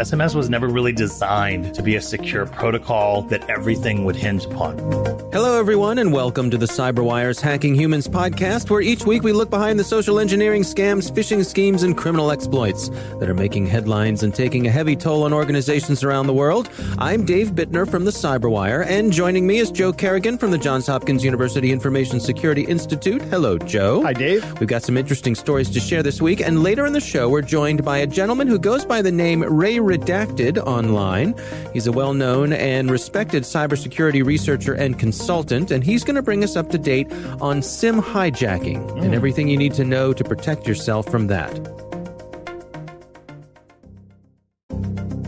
SMS was never really designed to be a secure protocol that everything would hinge upon. Hello, everyone, and welcome to the Cyberwire's Hacking Humans podcast, where each week we look behind the social engineering scams, phishing schemes, and criminal exploits that are making headlines and taking a heavy toll on organizations around the world. I'm Dave Bittner from the Cyberwire, and joining me is Joe Carrigan from the Johns Hopkins University Information Security Institute. Hello, Joe. Hi, Dave. We've got some interesting stories to share this week, and later in the show, we're joined by a gentleman who goes by the name Ray Redacted online. He's a well known and respected cybersecurity researcher and consultant, and he's going to bring us up to date on SIM hijacking Mm. and everything you need to know to protect yourself from that.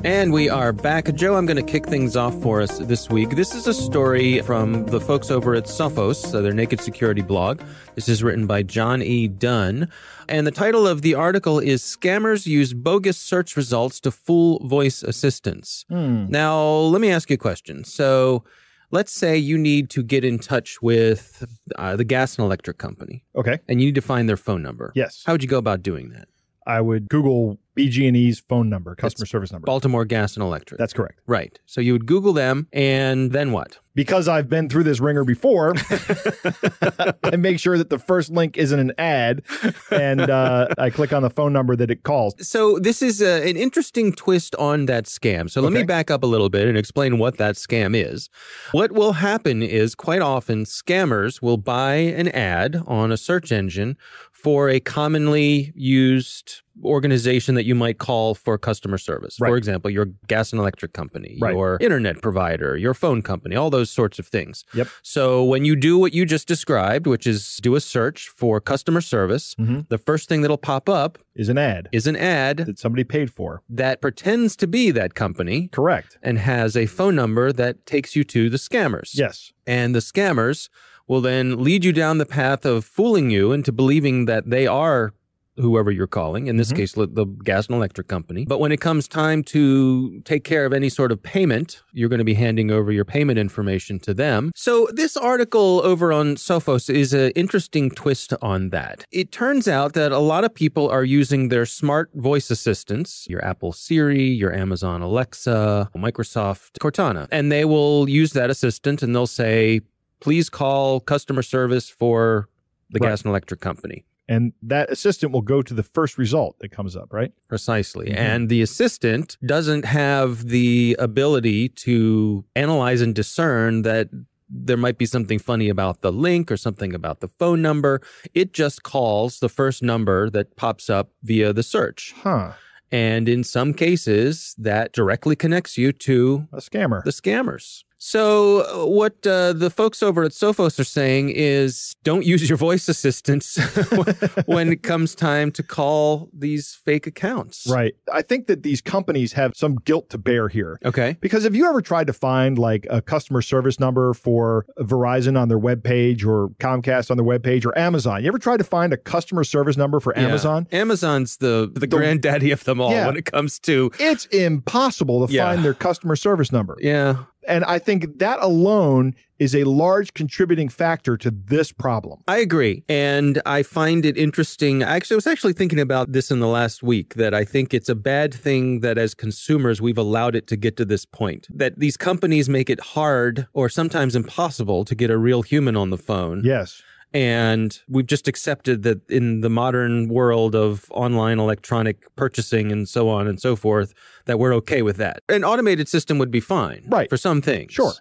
And we are back. Joe, I'm going to kick things off for us this week. This is a story from the folks over at Sophos, uh, their naked security blog. This is written by John E. Dunn. And the title of the article is Scammers Use Bogus Search Results to Fool Voice Assistants. Now, let me ask you a question. So, let's say you need to get in touch with uh, the gas and electric company, Okay. and you need to find their phone number. Yes. How would you go about doing that? I would Google BG&E's phone number, customer It's service number. Baltimore Gas and Electric. That's correct. right. So you would Google them, and then what? Because I've been through this ringer before, I make sure that the first link isn't an ad, and uh, I click on the phone number that it calls. So this is a, an interesting twist on that scam. So let me back up a little bit and explain what that scam is. What will happen is quite often scammers will buy an ad on a search engine for a commonly used organization that you might call for customer service. For example, your gas and electric company, Right. your internet provider, your phone company, all those sorts of things. Yep. So when you do what you just described, which is do a search for customer service, Mhm. the first thing that'll pop up Is an ad is an ad that somebody paid for. that pretends to be that company Correct. and has a phone number that takes you to the scammers. Yes. And the scammers will then lead you down the path of fooling you into believing that they are whoever you're calling, in this Mhm. case, the gas and electric company. But when it comes time to take care of any sort of payment, you're going to be handing over your payment information to them. So this article over on Sophos is an interesting twist on that. It turns out that a lot of people are using their smart voice assistants, your Apple Siri, your Amazon Alexa, Microsoft Cortana, and they will use that assistant and they'll say, please call customer service for the Right. gas and electric company. And that assistant will go to the first result that comes up, right? Precisely. Mhm. And the assistant doesn't have the ability to analyze and discern that there might be something funny about the link or something about the phone number. It just calls the first number that pops up via the search. Huh. And in some cases, that directly connects you to A scammer. the scammers. So, uh, what uh, the folks over at Sophos are saying is don't use your voice assistants when it comes time to call these fake accounts. right. I think that these companies have some guilt to bear here. Okay. Because have you ever tried to find like a customer service number for Verizon on their webpage or Comcast on their webpage or Amazon? You ever tried to find a customer service number for Yeah. Amazon? Amazon's the the granddaddy of them all Yeah. when it comes to It's impossible to Yeah. find their customer service number. yeah. And I think that alone is a large contributing factor to this problem. I agree. And I find it interesting. Actually, I was actually thinking about this in the last week that I think it's a bad thing that as consumers, we've allowed it to get to this point. That these companies make it hard or sometimes impossible to get a real human on the phone. Yes. And we've just accepted that in the modern world of online electronic purchasing and so on and so forth, that we're okay with that. An automated system would be fine. Right. For some things. Sure.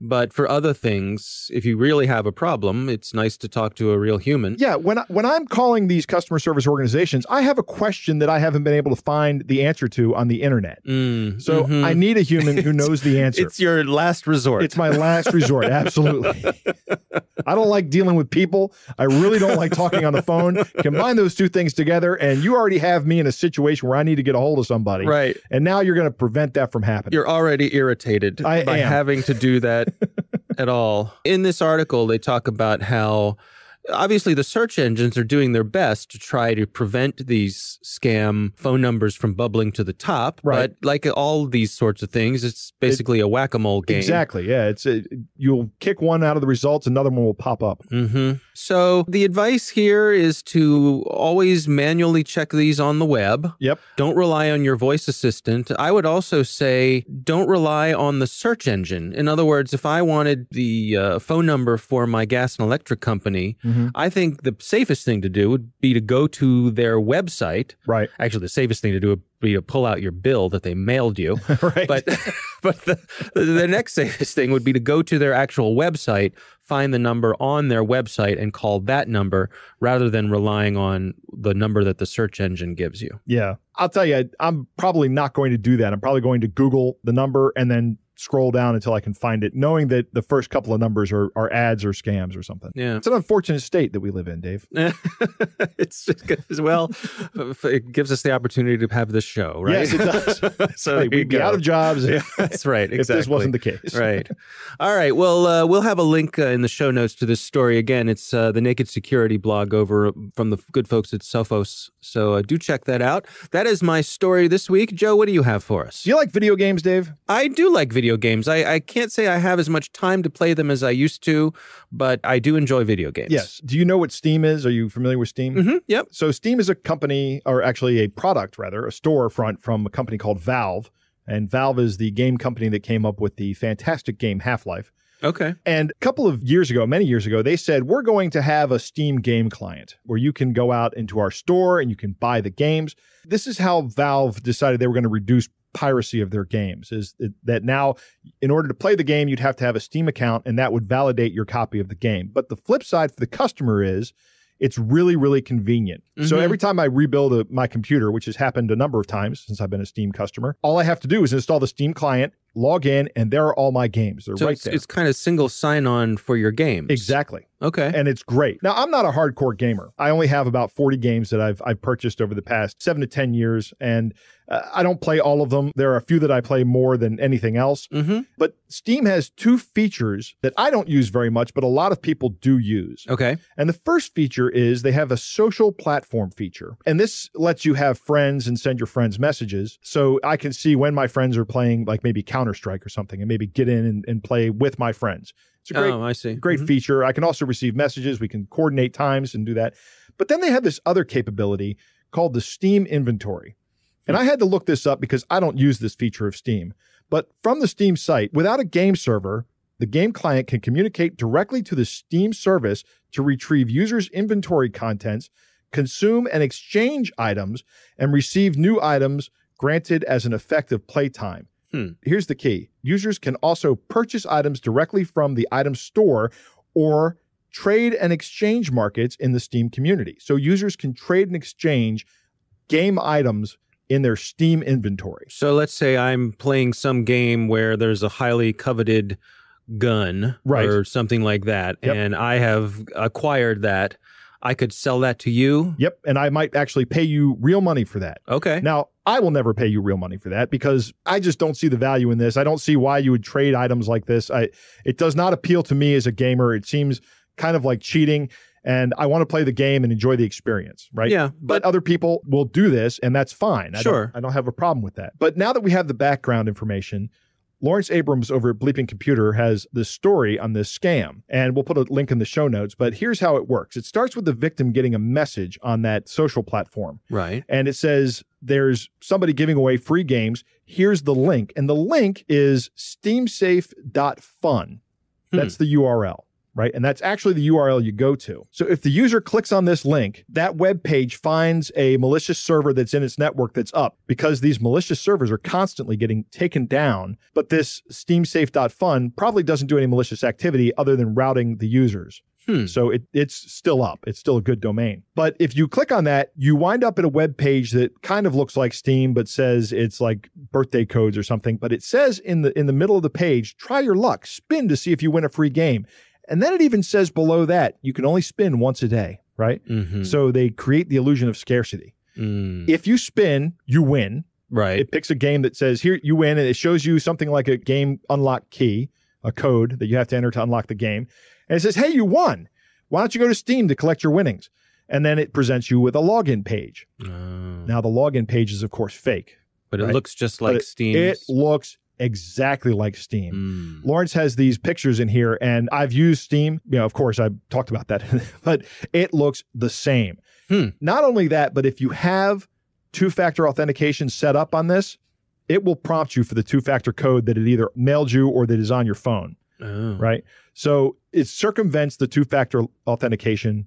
But for other things, if you really have a problem, it's nice to talk to a real human. Yeah, when I, when I'm calling these customer service organizations, I have a question that I haven't been able to find the answer to on the internet. Mm, So mhm. I need a human who knows the answer. It's your last resort. It's my last resort. Absolutely. I don't like dealing with people. I really don't like talking on the phone. Combine those two things together, and you already have me in a situation where I need to get a hold of somebody. right. And now you're going to prevent that from happening. You're already irritated I by am. having to do that at all. In this article, they talk about how obviously the search engines are doing their best to try to prevent these scam phone numbers from bubbling to the top. Right. But like all these sorts of things, it's basically a whack a mole game. Exactly. Yeah. It's a, you'll kick one out of the results, another one will pop up. hmm So the advice here is to always manually check these on the web. Yep. Don't rely on your voice assistant. I would also say don't rely on the search engine. In other words, if I wanted the uh, phone number for my gas and electric company, Mm-hmm. I think the safest thing to do would be to go to their website. Right. Actually, the safest thing to do be to pull out your bill that they mailed you. right. But but the, the next safest thing would be to go to their actual website, find the number on their website, and call that number rather than relying on the number that the search engine gives you. yeah. I'll tell you, I'm probably not going to do that. I'm probably going to Google the number and then scroll down until I can find it, knowing that the first couple of numbers are, are ads or scams or something. Yeah. It's an unfortunate state that we live in, Dave. it's just as well. It gives us the opportunity to have this show, right? Yes, it does. so we'd be out of jobs Yeah, that's right. Exactly. if this wasn't the case. right. All right. Well, uh, we'll have a link uh, in the show notes to this story. Again, it's uh, the Naked Security blog over from the good folks at Sophos. So uh, do check that out. That is my story this week. Joe, what do you have for us? Do you like video games, Dave? I do like video games. I, I can't say I have as much time to play them as I used to, but I do enjoy video games. Yes. Do you know what Steam is? Are you familiar with Steam? hmm Yep. So Steam is a company, or actually a product rather, a storefront from a company called Valve. And Valve is the game company that came up with the fantastic game Half Life. Okay. And a couple of years ago, many years ago, they said, we're going to have a Steam game client where you can go out into our store and you can buy the games. This is how Valve decided they were going to reduce piracy of their games is that now in order to play the game you'd have to have a steam account and that would validate your copy of the game but the flip side for the customer is it's really really convenient so Mhm. every time i rebuild a, my computer which has happened a number of times since i've been a steam customer all i have to do is install the steam client log in and there are all my games they're So right it's, there it's kind of single sign on for your games. exactly Okay. and it's great. Now, I'm not a hardcore gamer. I only have about 40 games that I've I've purchased over the past 7 to 10 years and uh, I don't play all of them. There are a few that I play more than anything else. mm-hmm. But Steam has two features that I don't use very much, but a lot of people do use. Okay. And the first feature is they have a social platform feature. And this lets you have friends and send your friends messages. So I can see when my friends are playing, like maybe Counter Strike or something, and maybe get in and, and play with my friends. It's a great, oh, I see. great Mhm. feature. I can also receive messages. We can coordinate times and do that. But then they have this other capability called the Steam inventory. And I had to look this up because I don't use this feature of Steam. But from the Steam site, without a game server, the game client can communicate directly to the Steam service to retrieve users' inventory contents, consume and exchange items, and receive new items granted as an effective playtime. Hmm. Here's the key users can also purchase items directly from the item store or trade and exchange markets in the Steam community. So users can trade and exchange game items in their Steam inventory. So let's say I'm playing some game where there's a highly coveted gun Right. or something like that, Yep. and I have acquired that. I could sell that to you. Yep. And I might actually pay you real money for that. Okay. Now, I will never pay you real money for that because I just don't see the value in this. I don't see why you would trade items like this. I it does not appeal to me as a gamer. It seems kind of like cheating and I want to play the game and enjoy the experience, right? Yeah, But other people will do this and that's fine. I Sure. Don't, I don't have a problem with that. But now that we have the background information, Lawrence Abrams over at Bleeping Computer has this story on this scam, and we'll put a link in the show notes. But here's how it works it starts with the victim getting a message on that social platform Right. and it says there's somebody giving away free games. Here's the link. And the link is steamsafe.fun. Hmm. That's the URL, right? And that's actually the URL you go to. So if the user clicks on this link, that web page finds a malicious server that's in its network that's up because these malicious servers are constantly getting taken down. But this steamsafe.fun probably doesn't do any malicious activity other than routing the users. Hmm. So it, it's still up. It's still a good domain. But if you click on that, you wind up at a web page that kind of looks like Steam, but says it's like birthday codes or something. But it says in the in the middle of the page, try your luck, spin to see if you win a free game. And then it even says below that you can only spin once a day, right? Mhm. So they create the illusion of scarcity. Mm. If you spin, you win. right. It picks a game that says here you win, and it shows you something like a game unlock key, a code that you have to enter to unlock the game. And it says, hey, you won. Why don't you go to Steam to collect your winnings? And then it presents you with a login page. Oh. Now, the login page is, of course, fake. but it looks just like Steam. It looks exactly like Steam. Mm. Lawrence has these pictures in here, and I've used Steam. You know, of course, I've talked about that, but it looks the same. Hmm. Not only that, but if you have two factor authentication set up on this, it will prompt you for the two factor code that it either mailed you or that is on your phone, Oh. right? So it circumvents the two factor authentication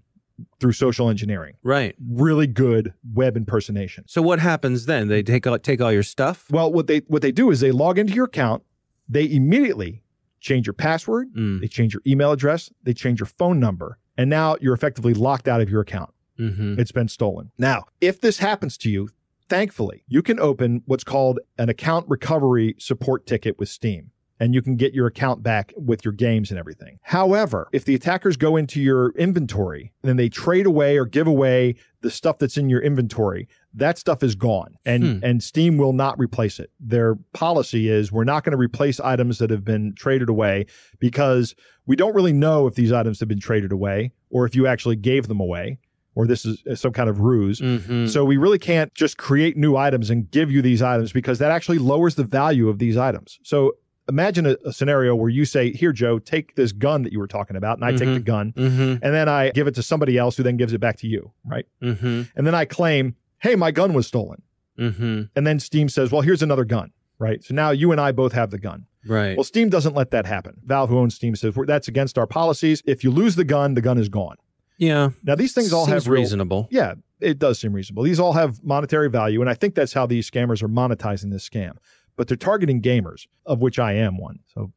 through social engineering. Right. Really good web impersonation. So what happens then? They take all, take all your stuff. Well, what they what they do is they log into your account, they immediately change your password, Mm. they change your email address, they change your phone number, and now you're effectively locked out of your account. hmm It's been stolen. Now, if this happens to you, thankfully, you can open what's called an account recovery support ticket with Steam. And you can get your account back with your games and everything. However, if the attackers go into your inventory and then they trade away or give away the stuff that's in your inventory, that stuff is gone. And Hmm. and Steam will not replace it. Their policy is we're not going to replace items that have been traded away because we don't really know if these items have been traded away or if you actually gave them away or this is some kind of ruse. hmm So we really can't just create new items and give you these items because that actually lowers the value of these items. So imagine a, a scenario where you say, "Here, Joe, take this gun that you were talking about," and I take Mhm. the gun, hmm and then I give it to somebody else who then gives it back to you, right? hmm And then I claim, "Hey, my gun was stolen," hmm and then Steam says, "Well, here's another gun." Right. So now you and I both have the gun. Right. Well, Steam doesn't let that happen. Valve, who owns Steam, says "We're- that's against our policies. If you lose the gun, the gun is gone. yeah. Now, these things all Seems have real, reasonable. yeah, it does seem reasonable. These all have monetary value, and I think that's how these scammers are monetizing this scam. But they're targeting gamers, of which I am one. So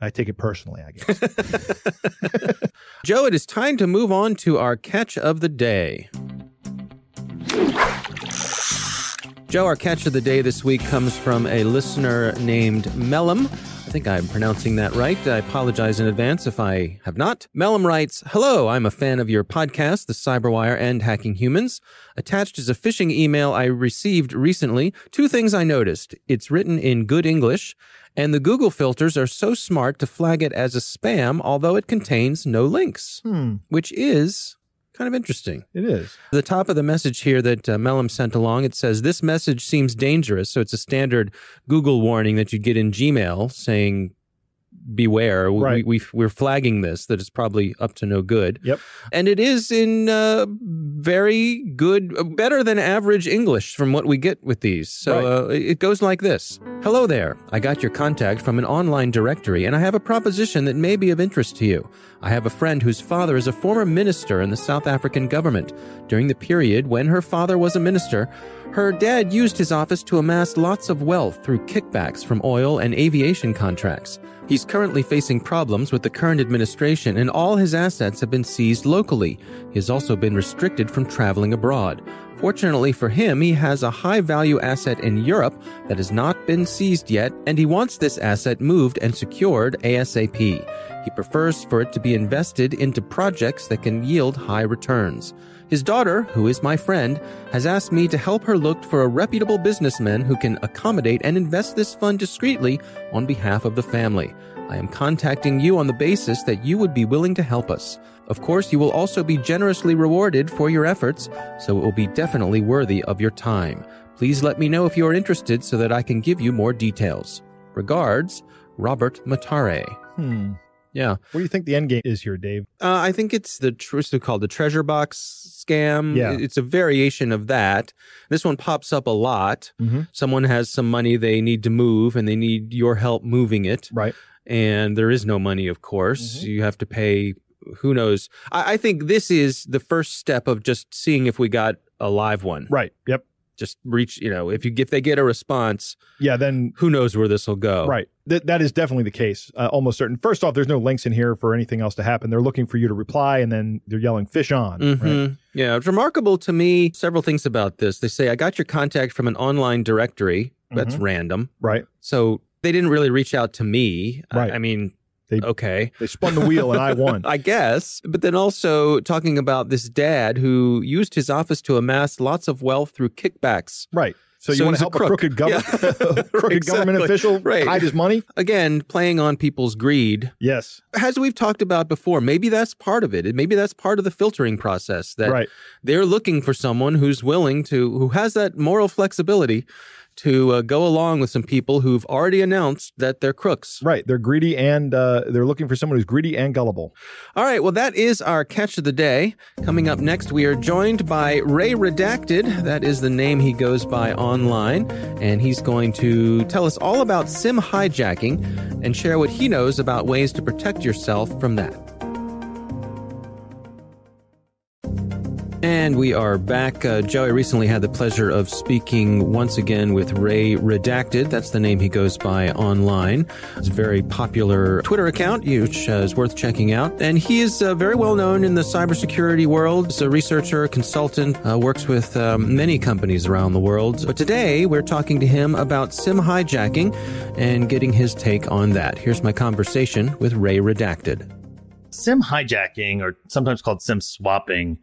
I take it personally, I guess. Joe, it is time to move on to our catch of the day. Joe, our catch of the day this week comes from a listener named Mellum. I think I'm pronouncing that right. I apologize in advance if I have not. Mellum writes Hello, I'm a fan of your podcast, The Cyberwire and Hacking Humans. Attached is a phishing email I received recently. Two things I noticed it's written in good English, and the Google filters are so smart to flag it as a spam, although it contains no links, hmm, which is kind of interesting. it is. The top of the message here that uh, Mellum sent along, it says, This message seems dangerous. So it's a standard Google warning that you get in Gmail saying, Beware, we, Right. we, we're flagging this, that it's probably up to no good. Yep. And it is in uh, very good, uh, better than average English from what we get with these. So uh, it goes like this Hello there. I got your contact from an online directory, and I have a proposition that may be of interest to you. I have a friend whose father is a former minister in the South African government. During the period when her father was a minister, her dad used his office to amass lots of wealth through kickbacks from oil and aviation contracts. He's currently facing problems with the current administration, and all his assets have been seized locally. He has also been restricted from traveling abroad. Fortunately for him, he has a high value asset in Europe that has not been seized yet, and he wants this asset moved and secured ASAP. He prefers for it to be invested into projects that can yield high returns. His daughter, who is my friend, has asked me to help her look for a reputable businessman who can accommodate and invest this fund discreetly on behalf of the family. I am contacting you on the basis that you would be willing to help us. Of course, you will also be generously rewarded for your efforts, so it will be definitely worthy of your time. Please let me know if you are interested so that I can give you more details. Regards, Robert Matare. Hmm. Yeah. What do you think the end game is here, Dave? Uh, I think it's the tr- what's it called the treasure box scam. Yeah. it's a variation of that. This one pops up a lot. Mhm. Someone has some money they need to move, and they need your help moving it. Right. And there is no money, of course. Mhm. You have to pay. Who knows? I, I think this is the first step of just seeing if we got a live one. Right. Yep. Just reach. You know, if you if they get a response, Yeah. Then who knows where this will go? Right. That that is definitely the case. Uh, almost certain. First off, there's no links in here for anything else to happen. They're looking for you to reply, and then they're yelling "fish on." Right. Mhm. Yeah, it's remarkable to me. Several things about this. They say I got your contact from an online directory. That's Mhm. random. Right. So they didn't really reach out to me. I- Right. I, mean, They- okay, They spun the wheel, and I won. I guess. But then also talking about this dad who used his office to amass lots of wealth through kickbacks. Right. So you So want to help a, crook. crooked, government, crooked Exactly. government official Right. hide his money? Again, playing on people's greed. Yes. As we've talked about before, maybe that's part of it. Maybe that's part of the filtering process that Right. they're looking for someone who's willing to, who has that moral flexibility to uh, go along with some people who've already announced that they're crooks. Right. They're greedy and uh, they're looking for someone who's greedy and gullible. All right, well, that is our catch of the day. Coming up next, we are joined by Ray Redacted. That is the name he goes by online. And he's going to tell us all about sim hijacking and share what he knows about ways to protect yourself from that. And we are back. Uh, Joey recently had the pleasure of speaking once again with Ray Redacted. That's the name he goes by online. It's a very popular Twitter account, which uh, is worth checking out. And he is uh, very well known in the cybersecurity world. He's a researcher, consultant, uh, works with um, many companies around the world. But today we're talking to him about sim hijacking and getting his take on that. Here's my conversation with Ray Redacted. Sim hijacking, or sometimes called sim swapping,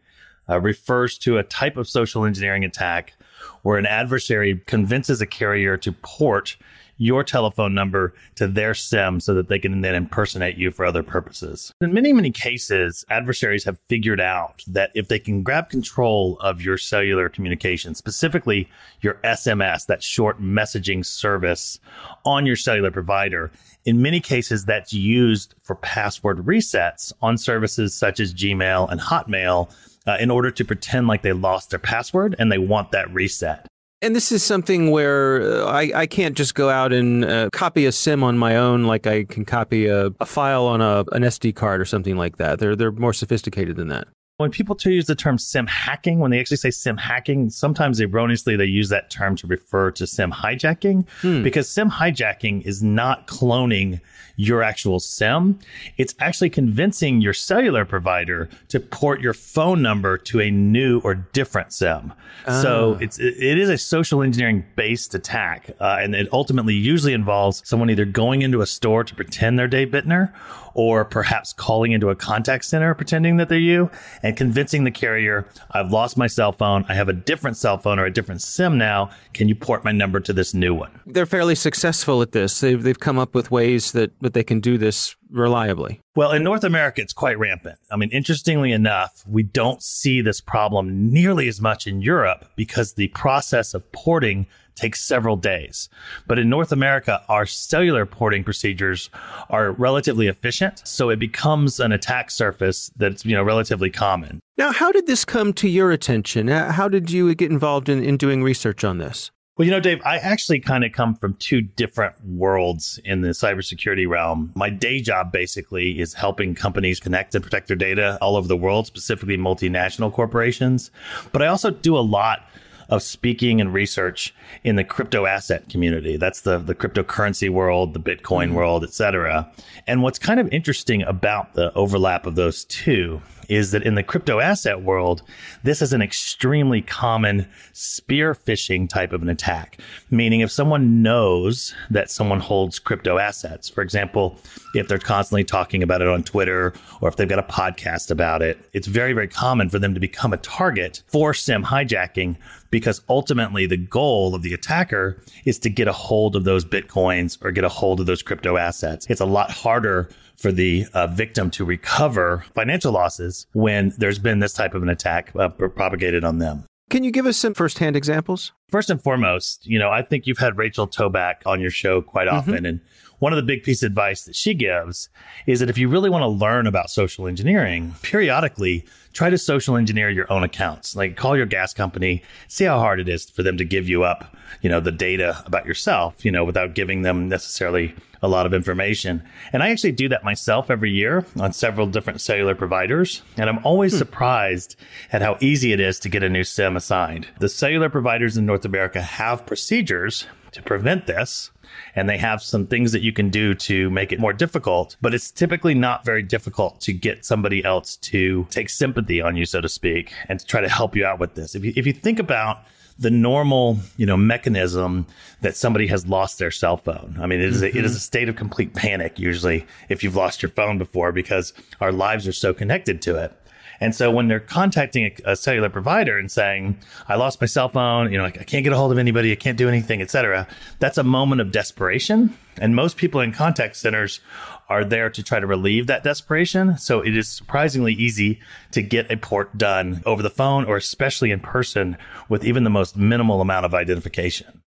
uh, refers to a type of social engineering attack where an adversary convinces a carrier to port your telephone number to their SIM so that they can then impersonate you for other purposes. In many, many cases, adversaries have figured out that if they can grab control of your cellular communication, specifically your SMS, that short messaging service on your cellular provider, in many cases, that's used for password resets on services such as Gmail and Hotmail uh, in order to pretend like they lost their password and they want that reset. And this is something where uh, I, I can't just go out and uh, copy a SIM on my own like I can copy a, a file on a, an SD card or something like that. They're, they're more sophisticated than that. When people use the term sim hacking, when they actually say sim hacking, sometimes erroneously they use that term to refer to sim hijacking because sim hijacking is not cloning your actual SIM. It's actually convincing your cellular provider to port your phone number to a new or different SIM. So it's it it is a social engineering based attack, uh, and it ultimately usually involves someone either going into a store to pretend they're Dave Bittner, or perhaps calling into a contact center pretending that they're you, and convincing the carrier, "I've lost my cell phone. I have a different cell phone or a different SIM now. Can you port my number to this new one?" They're fairly successful at this. They've, they've come up with ways that, that they can do this reliably. Well, in North America, it's quite rampant. I mean, interestingly enough, we don't see this problem nearly as much in Europe because the process of porting takes several days. But in North America, our cellular porting procedures are relatively efficient. So it becomes an attack surface that's, you know, relatively common. Now, how did this come to your attention? Uh, How did you get involved in, in doing research on this? Well, you know, Dave, I actually kind of come from two different worlds in the cybersecurity realm. My day job basically is helping companies connect and protect their data all over the world, specifically multinational corporations. But I also do a lot of speaking and research in the crypto asset community. That's the, the cryptocurrency world, the Bitcoin mm-hmm. world, et cetera. And what's kind of interesting about the overlap of those two is that in the crypto asset world, this is an extremely common spear phishing type of an attack. Meaning, if someone knows that someone holds crypto assets, for example, if they're constantly talking about it on Twitter or if they've got a podcast about it, it's very, very common for them to become a target for SIM hijacking because ultimately the goal of the attacker is to get a hold of those bitcoins or get a hold of those crypto assets. It's a lot harder for the uh, victim to recover financial losses when there's been this type of an attack uh, propagated on them. Can you give us some firsthand examples? First and foremost, you know, I think you've had Rachel Toback on your show quite often. And one of the big pieces of advice that she gives is that if you really want to learn about social engineering, periodically try to social engineer your own accounts. Like call your gas company, see how hard it is for them to give you up, you know, the data about yourself, you know, without giving them necessarily a lot of information. And I actually do that myself every year on several different cellular providers. And I'm always hmm. surprised at how easy it is to get a new SIM assigned. The cellular providers in North America have procedures to prevent this. And they have some things that you can do to make it more difficult, but it's typically not very difficult to get somebody else to take sympathy on you, so to speak, and to try to help you out with this. If you, if you think about the normal, you know, mechanism that somebody has lost their cell phone. I mean, it is, a, it is a mm-hmm. state of complete panic usually if you've lost your phone before because our lives are so connected to it. And so when they're contacting a, a, cellular provider and saying, I lost my cell phone, you know, I, I can't get a hold of anybody, I can't do anything, etc., that's a moment of desperation. And most people in contact centers are there to try to relieve that desperation. So it is surprisingly easy to get a port done over the phone or especially in person with even the most minimal amount of identification.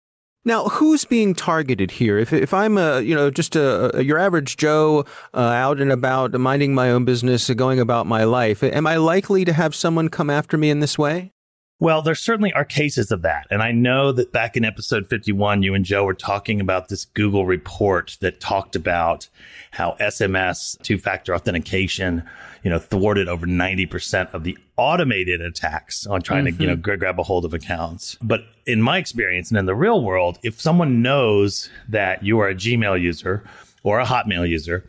Now, who's being targeted here? If, if I'm a, you know, just a, a your average Joe uh, out and about, minding my own business, going about my life, am I likely to have someone come after me in this way? Well, there certainly are cases of that. And I know that back in episode 51, you and Joe were talking about this Google report that talked about how SMS two factor authentication, you know, thwarted over 90% of the automated attacks on trying mm-hmm. to, you know, mm-hmm. grab a hold of accounts. But in my experience and in the real world, if someone knows that you are a Gmail user or a Hotmail user,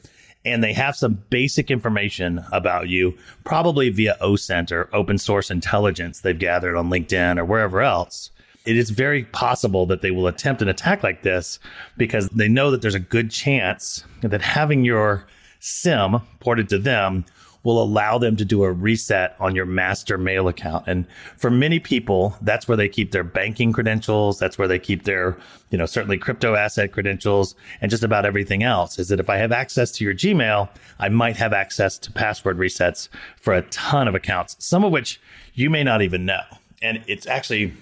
and they have some basic information about you, probably via OSINT or open source intelligence they've gathered on LinkedIn or wherever else. It is very possible that they will attempt an attack like this because they know that there's a good chance that having your SIM ported to them will allow them to do a reset on your master mail account. And for many people, that's where they keep their banking credentials. That's where they keep their, you know, certainly crypto asset credentials and just about everything else is that if I have access to your Gmail, I might have access to password resets for a ton of accounts, some of which you may not even know. And it's actually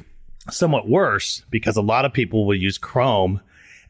somewhat worse because a lot of people will use Chrome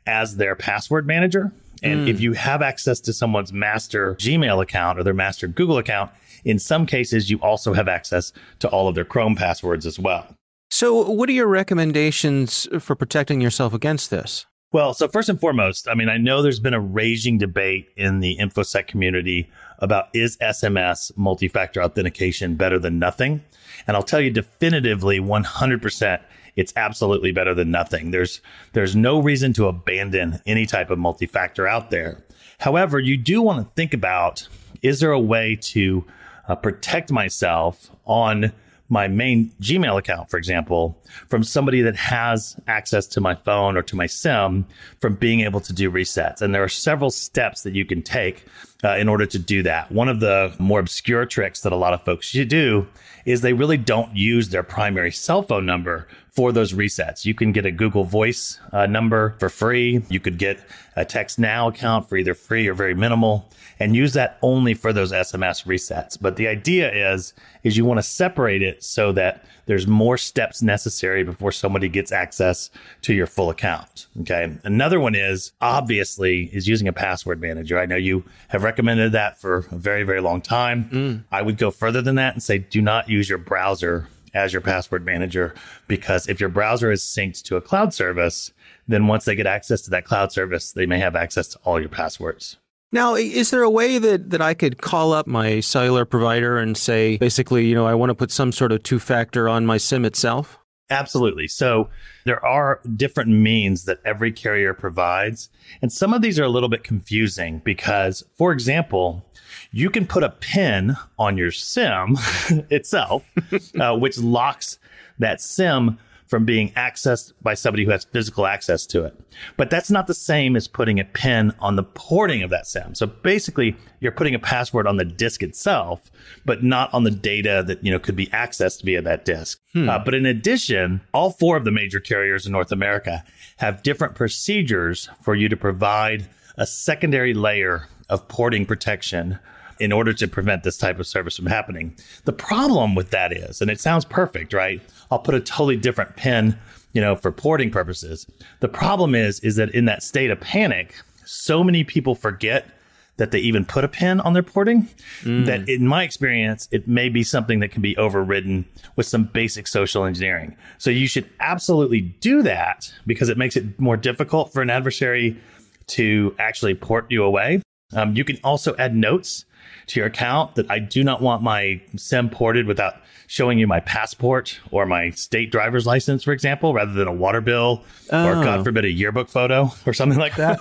as their password manager. And mm. if you have access to someone's master Gmail account or their master Google account, in some cases, you also have access to all of their Chrome passwords as well. So, what are your recommendations for protecting yourself against this? Well, so first and foremost, I mean, I know there's been a raging debate in the InfoSec community about is SMS multi factor authentication better than nothing? And I'll tell you definitively 100% it's absolutely better than nothing. There's there's no reason to abandon any type of multi-factor out there. However, you do want to think about is there a way to uh, protect myself on my main Gmail account, for example, from somebody that has access to my phone or to my SIM from being able to do resets. And there are several steps that you can take uh, in order to do that. One of the more obscure tricks that a lot of folks should do is they really don't use their primary cell phone number for those resets. You can get a Google Voice uh, number for free. You could get a Text Now account for either free or very minimal and use that only for those SMS resets. But the idea is is you want to separate it so that there's more steps necessary before somebody gets access to your full account. Okay. Another one is obviously is using a password manager. I know you have recommended that for a very, very long time. Mm. I would go further than that and say do not use your browser as your password manager because if your browser is synced to a cloud service, then once they get access to that cloud service, they may have access to all your passwords. Now, is there a way that, that I could call up my cellular provider and say, basically, you know, I want to put some sort of two factor on my SIM itself? Absolutely. So there are different means that every carrier provides. And some of these are a little bit confusing because, for example, you can put a pin on your SIM itself, uh, which locks that SIM from being accessed by somebody who has physical access to it. But that's not the same as putting a pin on the porting of that SIM. So basically, you're putting a password on the disk itself, but not on the data that you know could be accessed via that disk. Hmm. Uh, but in addition, all four of the major carriers in North America have different procedures for you to provide a secondary layer of porting protection in order to prevent this type of service from happening. The problem with that is, and it sounds perfect, right? I'll put a totally different pin, you know, for porting purposes. The problem is, is that in that state of panic, so many people forget that they even put a pin on their porting mm. that in my experience it may be something that can be overridden with some basic social engineering so you should absolutely do that because it makes it more difficult for an adversary to actually port you away um, you can also add notes to your account that I do not want my SIM ported without showing you my passport or my state driver's license, for example, rather than a water bill oh. or, God forbid, a yearbook photo or something like that.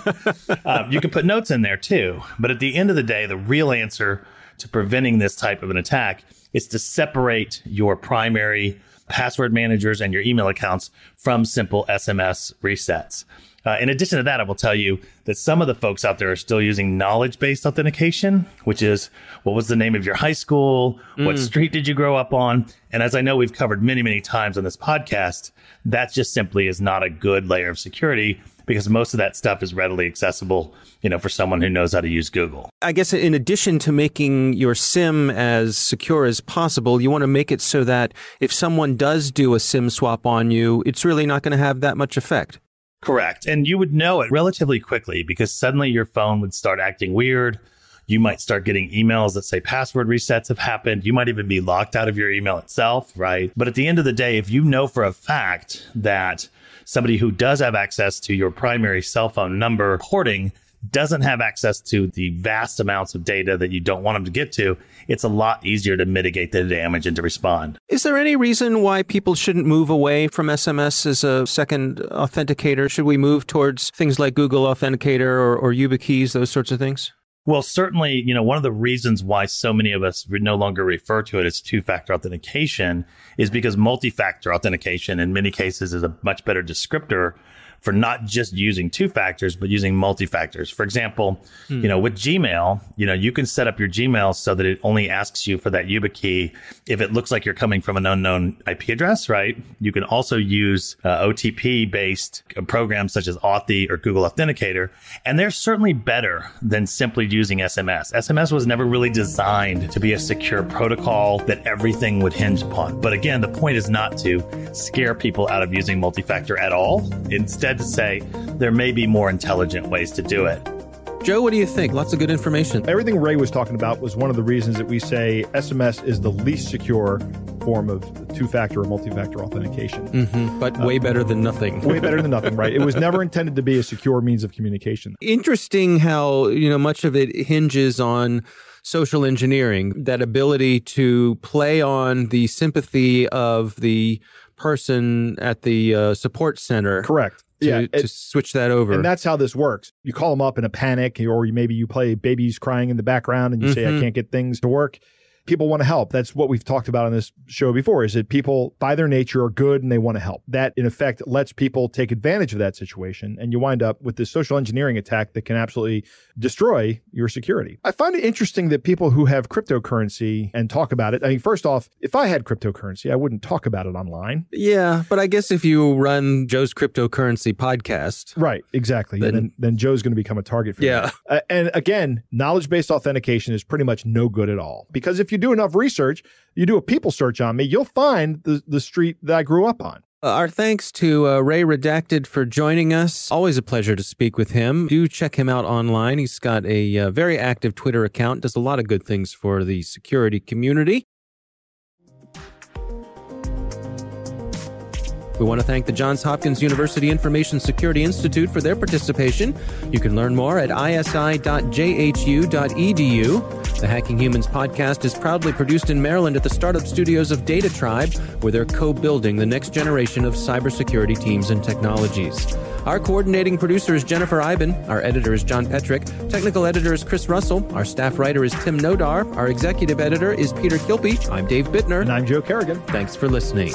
um, you can put notes in there too. But at the end of the day, the real answer to preventing this type of an attack is to separate your primary password managers and your email accounts from simple SMS resets. Uh, in addition to that, I will tell you that some of the folks out there are still using knowledge based authentication, which is what was the name of your high school? What street did you grow up on? And as I know we've covered many, many times on this podcast, that just simply is not a good layer of security because most of that stuff is readily accessible, you know, for someone who knows how to use Google. I guess in addition to making your SIM as secure as possible, you want to make it so that if someone does do a SIM swap on you, it's really not going to have that much effect. Correct. And you would know it relatively quickly because suddenly your phone would start acting weird. You might start getting emails that say password resets have happened. You might even be locked out of your email itself, right? But at the end of the day, if you know for a fact that somebody who does have access to your primary cell phone number porting doesn't have access to the vast amounts of data that you don't want them to get to, it's a lot easier to mitigate the damage and to respond. Is there any reason why people shouldn't move away from SMS as a second authenticator? Should we move towards things like Google Authenticator or, or YubiKeys, those sorts of things? Well, certainly, you know, one of the reasons why so many of us no longer refer to it as two factor authentication is because multi factor authentication in many cases is a much better descriptor for not just using two factors, but using multi factors. For example, you know, with Gmail, you know, you can set up your Gmail so that it only asks you for that YubiKey if it looks like you're coming from an unknown IP address, right? You can also use uh, OTP based programs such as Authy or Google Authenticator, and they're certainly better than simply using SMS. SMS was never really designed to be a secure protocol that everything would hinge upon. But again, the point is not to scare people out of using multi factor at all. Instead, to say there may be more intelligent ways to do it. Joe, what do you think? Lots of good information. Everything Ray was talking about was one of the reasons that we say SMS is the least secure form of two factor or multi factor authentication. hmm But way better than nothing. Way better than nothing, right? It was never intended to be a secure means of communication. Interesting how, you know, much of it hinges on social engineering, that ability to play on the sympathy of the person at the uh, support center. Correct. To, yeah. to switch that over. and that's how this works. You call them up in a panic, or maybe you play babies crying in the background and you say, I Mhm. can't get things to work. People want to help. That's what we've talked about on this show before is that people by their nature are good and they want to help. That in effect lets people take advantage of that situation. And you wind up with this social engineering attack that can absolutely destroy your security. I find it interesting that people who have cryptocurrency and talk about it. I mean, first off, if I had cryptocurrency, I wouldn't talk about it online. yeah, but I guess if you run Joe's cryptocurrency podcast, Right, exactly. Then- then, then Joe's going to become a target for Yeah. Uh, and again, knowledge based authentication is pretty much no good at all. Because if you do enough research, you do a people search on me, you'll find the, the street that I grew up on. Uh, our thanks to uh, Ray Redacted for joining us. Always a pleasure to speak with him. Do check him out online. He's got a uh, very active Twitter account, does a lot of good things for the security community. We want to thank the Johns Hopkins University Information Security Institute for their participation. You can learn more at isi.jhu.edu. The Hacking Humans podcast is proudly produced in Maryland at the startup studios of Data Tribe, where they're co building the next generation of cybersecurity teams and technologies. Our coordinating producer is Jennifer Eiben. Our editor is John Petrik. Technical editor is Chris Russell. Our staff writer is Tim Nodar. Our executive editor is Peter Kilpe. I'm Dave Bittner. And I'm Joe Carrigan. Thanks for listening.